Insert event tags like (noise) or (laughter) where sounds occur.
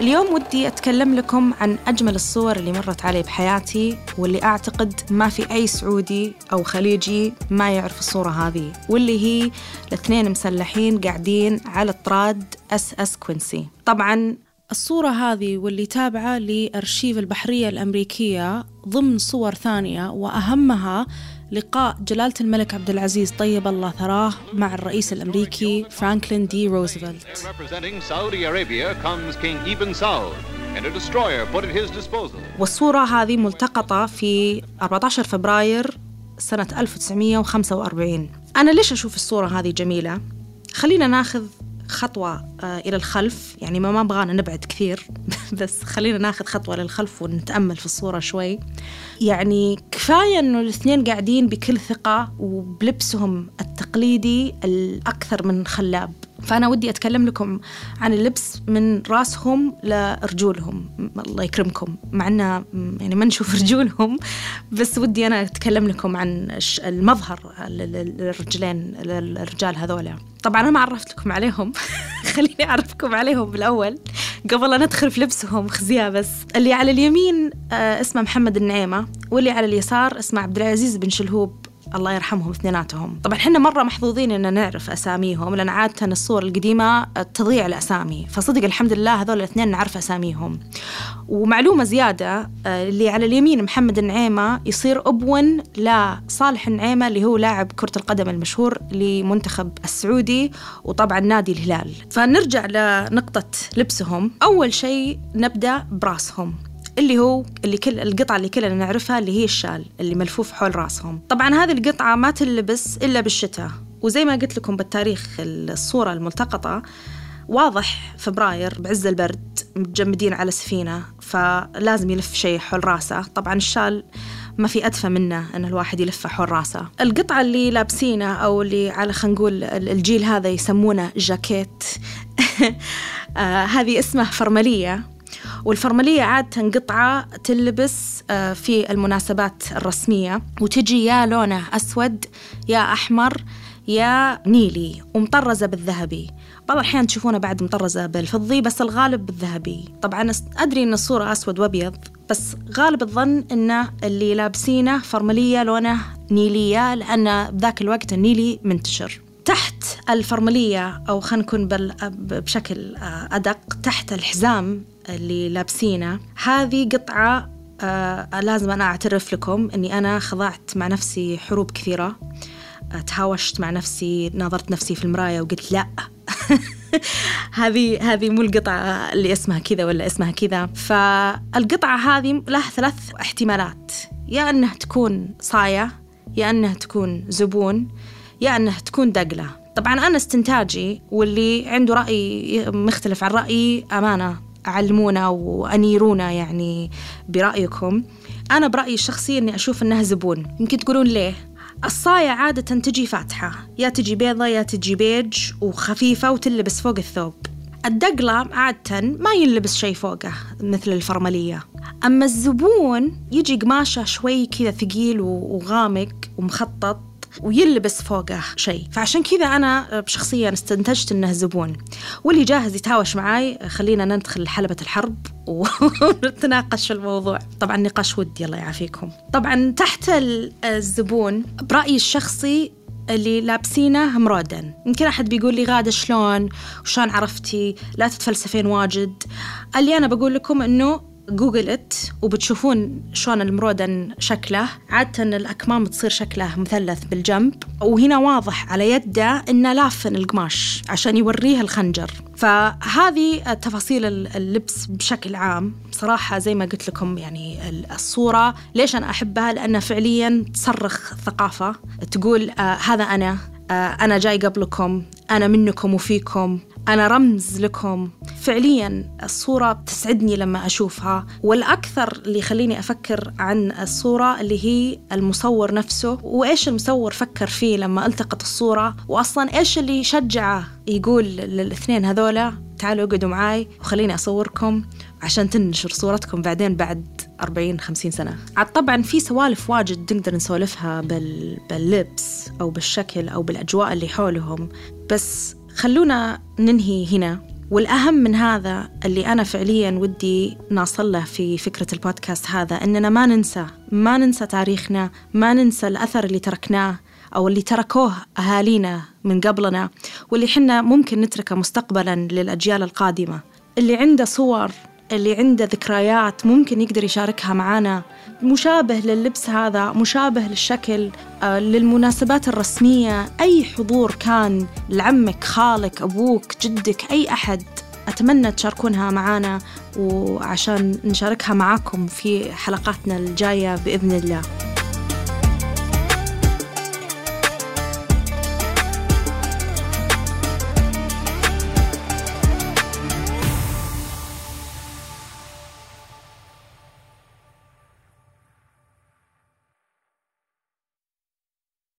اليوم ودي أتكلم لكم عن أجمل الصور اللي مرت علي بحياتي واللي أعتقد ما في أي سعودي أو خليجي ما يعرف الصورة هذه واللي هي الاثنين مسلحين قاعدين على طراد USS Quincy طبعا الصورة هذه واللي تابعة لأرشيف البحرية الأمريكية ضمن صور ثانية وأهمها لقاء جلالة الملك عبد العزيز طيب الله ثراه مع الرئيس الأمريكي فرانكلين دي روزفلت. والصورة هذه ملتقطة في 14 فبراير سنة 1945 أنا ليش أشوف الصورة هذه جميلة؟ خلينا ناخذ خطوة آه، إلى الخلف. يعني ما أبغانا نبعد كثير (laughs) بس خلينا ناخذ خطوة للخلف ونتأمل في الصورة شوي. يعني كفاية إنه الاثنين قاعدين بكل ثقة وبلبسهم التقليدي الأكثر من خلاب. فأنا ودي أتكلم لكم عن اللبس من راسهم لرجولهم. الله يكرمكم. مع أنه يعني ما نشوف (laughs) رجولهم بس ودي أنا أتكلم لكم عن المظهر للرجلين الرجال هذولا. طبعا أنا ما عرفت لكم عليهم. (laughs) خليني أعرفكم عليهم بالأول. قبل لا ندخل في لبسهم خزيا بس. اللي على اليمين آه، اسمه محمد النعيمة واللي على اليسار اسمه عبد العزيز بن شلهوب. الله يرحمهم اثنيناتهم. طبعا إحنا مرة محظوظين ان نعرف أساميهم لأن عادة الصور القديمة تضيع الأسامي. فصدق الحمد لله هذول الاثنين نعرف أساميهم. ومعلومة زيادة آه، اللي على اليمين محمد النعيمة يصير أبون لصالح النعيمة اللي هو لاعب كرة القدم المشهور لمنتخب السعودي وطبعا نادي الهلال. فنرجع لنقطة لبسهم. أول شيء نبدأ برأسهم. اللي هو اللي كل القطعة اللي كلنا نعرفها اللي هي الشال اللي ملفوف حول راسهم. طبعا هذه القطعة ما تلبس إلا بالشتاء. وزي ما قلت لكم بالتاريخ الصورة الملتقطة واضح فبراير بعز البرد متجمدين على سفينة فلازم يلف شيء حول راسه. طبعا الشال ما في أدفى منه أن الواحد يلفه حول راسه. القطعة اللي لابسينه أو اللي على خلينا نقول الجيل هذا يسمونه جاكيت (laughs) آه هذه اسمه فرملية والفرملية عادة قطعة تلبس آه، في المناسبات الرسمية. وتجي يا لونه أسود يا أحمر يا نيلي ومطرزة بالذهبي. بعض الأحيان تشوفونها بعد مطرزة بالفضي بس الغالب بالذهبي. طبعا أدري أن الصورة أسود وأبيض بس غالب الظن أن اللي لابسينه فرملية لونه نيلية لأن بذاك الوقت النيلي منتشر. تحت الفرملية أو خلينا نكون بشكل آه، أدق تحت الحزام اللي لابسينه. هذه قطعة آه لازم أنا أعترف لكم أني أنا خضعت مع نفسي حروب كثيرة. آه تهاوشت مع نفسي ناظرت نفسي في المراية وقلت لا. (laughs) هذه هذه مو القطعة اللي اسمها كذا ولا اسمها كذا. فالقطعة هذه لها ثلاث احتمالات. يا أنها تكون صاية يا أنها تكون زبون يا أنها تكون دقلة. طبعا أنا استنتاجي واللي عنده رأي مختلف عن رأيي أمانة. علمونا وأنيرونا يعني برأيكم. أنا برأيي الشخصي أني أشوف أنها زبون. يمكن تقولون ليه؟ الصاية عادة تجي فاتحة. يا تجي بيضة يا تجي بيج وخفيفة وتلبس فوق الثوب. الدقلة عادة ما يلبس شيء فوقه مثل الفرملية. أما الزبون يجي قماشة شوي كذا ثقيل وغامق ومخطط. ويلبس فوقه شيء. فعشان كذا أنا بشخصيا استنتجت أنه زبون. واللي جاهز يتهاوش معاي خلينا ندخل حلبة الحرب (laughs) ونتناقش في الموضوع. طبعا نقاش ودي الله يعافيكم. طبعا تحت الزبون برأيي الشخصي اللي لابسينه مرودن يمكن أحد بيقول لي غادة شلون؟ وشلون عرفتي؟ لا تتفلسفين واجد. اللي أنا بقول لكم أنه جوجلت وبتشوفون شلون المرودن شكله. عادة الأكمام تصير شكله مثلث بالجنب. وهنا واضح على يده إنه لافن القماش عشان يوريه الخنجر. فهذه تفاصيل اللبس بشكل عام. صراحة زي ما قلت لكم يعني الصورة ليش أنا أحبها؟ لأنها فعليا تصرخ ثقافة. تقول آه هذا أنا. آه أنا جاي قبلكم. أنا منكم وفيكم. أنا رمز لكم. فعليا الصورة بتسعدني لما أشوفها والأكثر اللي يخليني أفكر عن الصورة اللي هي المصور نفسه وإيش المصور فكر فيه لما ألتقط الصورة وأصلا إيش اللي شجعه يقول للاثنين هذولا تعالوا اقعدوا معاي وخليني أصوركم عشان تنشر صورتكم بعدين بعد 40 50 سنة. عاد طبعا في سوالف واجد نقدر نسولفها بال... باللبس أو بالشكل أو بالأجواء اللي حولهم بس خلونا ننهي هنا. والأهم من هذا اللي أنا فعليا ودي نصل له في فكرة البودكاست هذا أننا ما ننسى ما ننسى تاريخنا ما ننسى الأثر اللي تركناه أو اللي تركوه أهالينا من قبلنا واللي حنا ممكن نتركه مستقبلا للأجيال القادمة. اللي عنده صور اللي عنده ذكريات ممكن يقدر يشاركها معنا مشابه لللبس هذا مشابه للشكل آه، للمناسبات الرسمية أي حضور كان لعمك خالك أبوك جدك أي أحد أتمنى تشاركونها معنا وعشان نشاركها معاكم في حلقاتنا الجاية بإذن الله.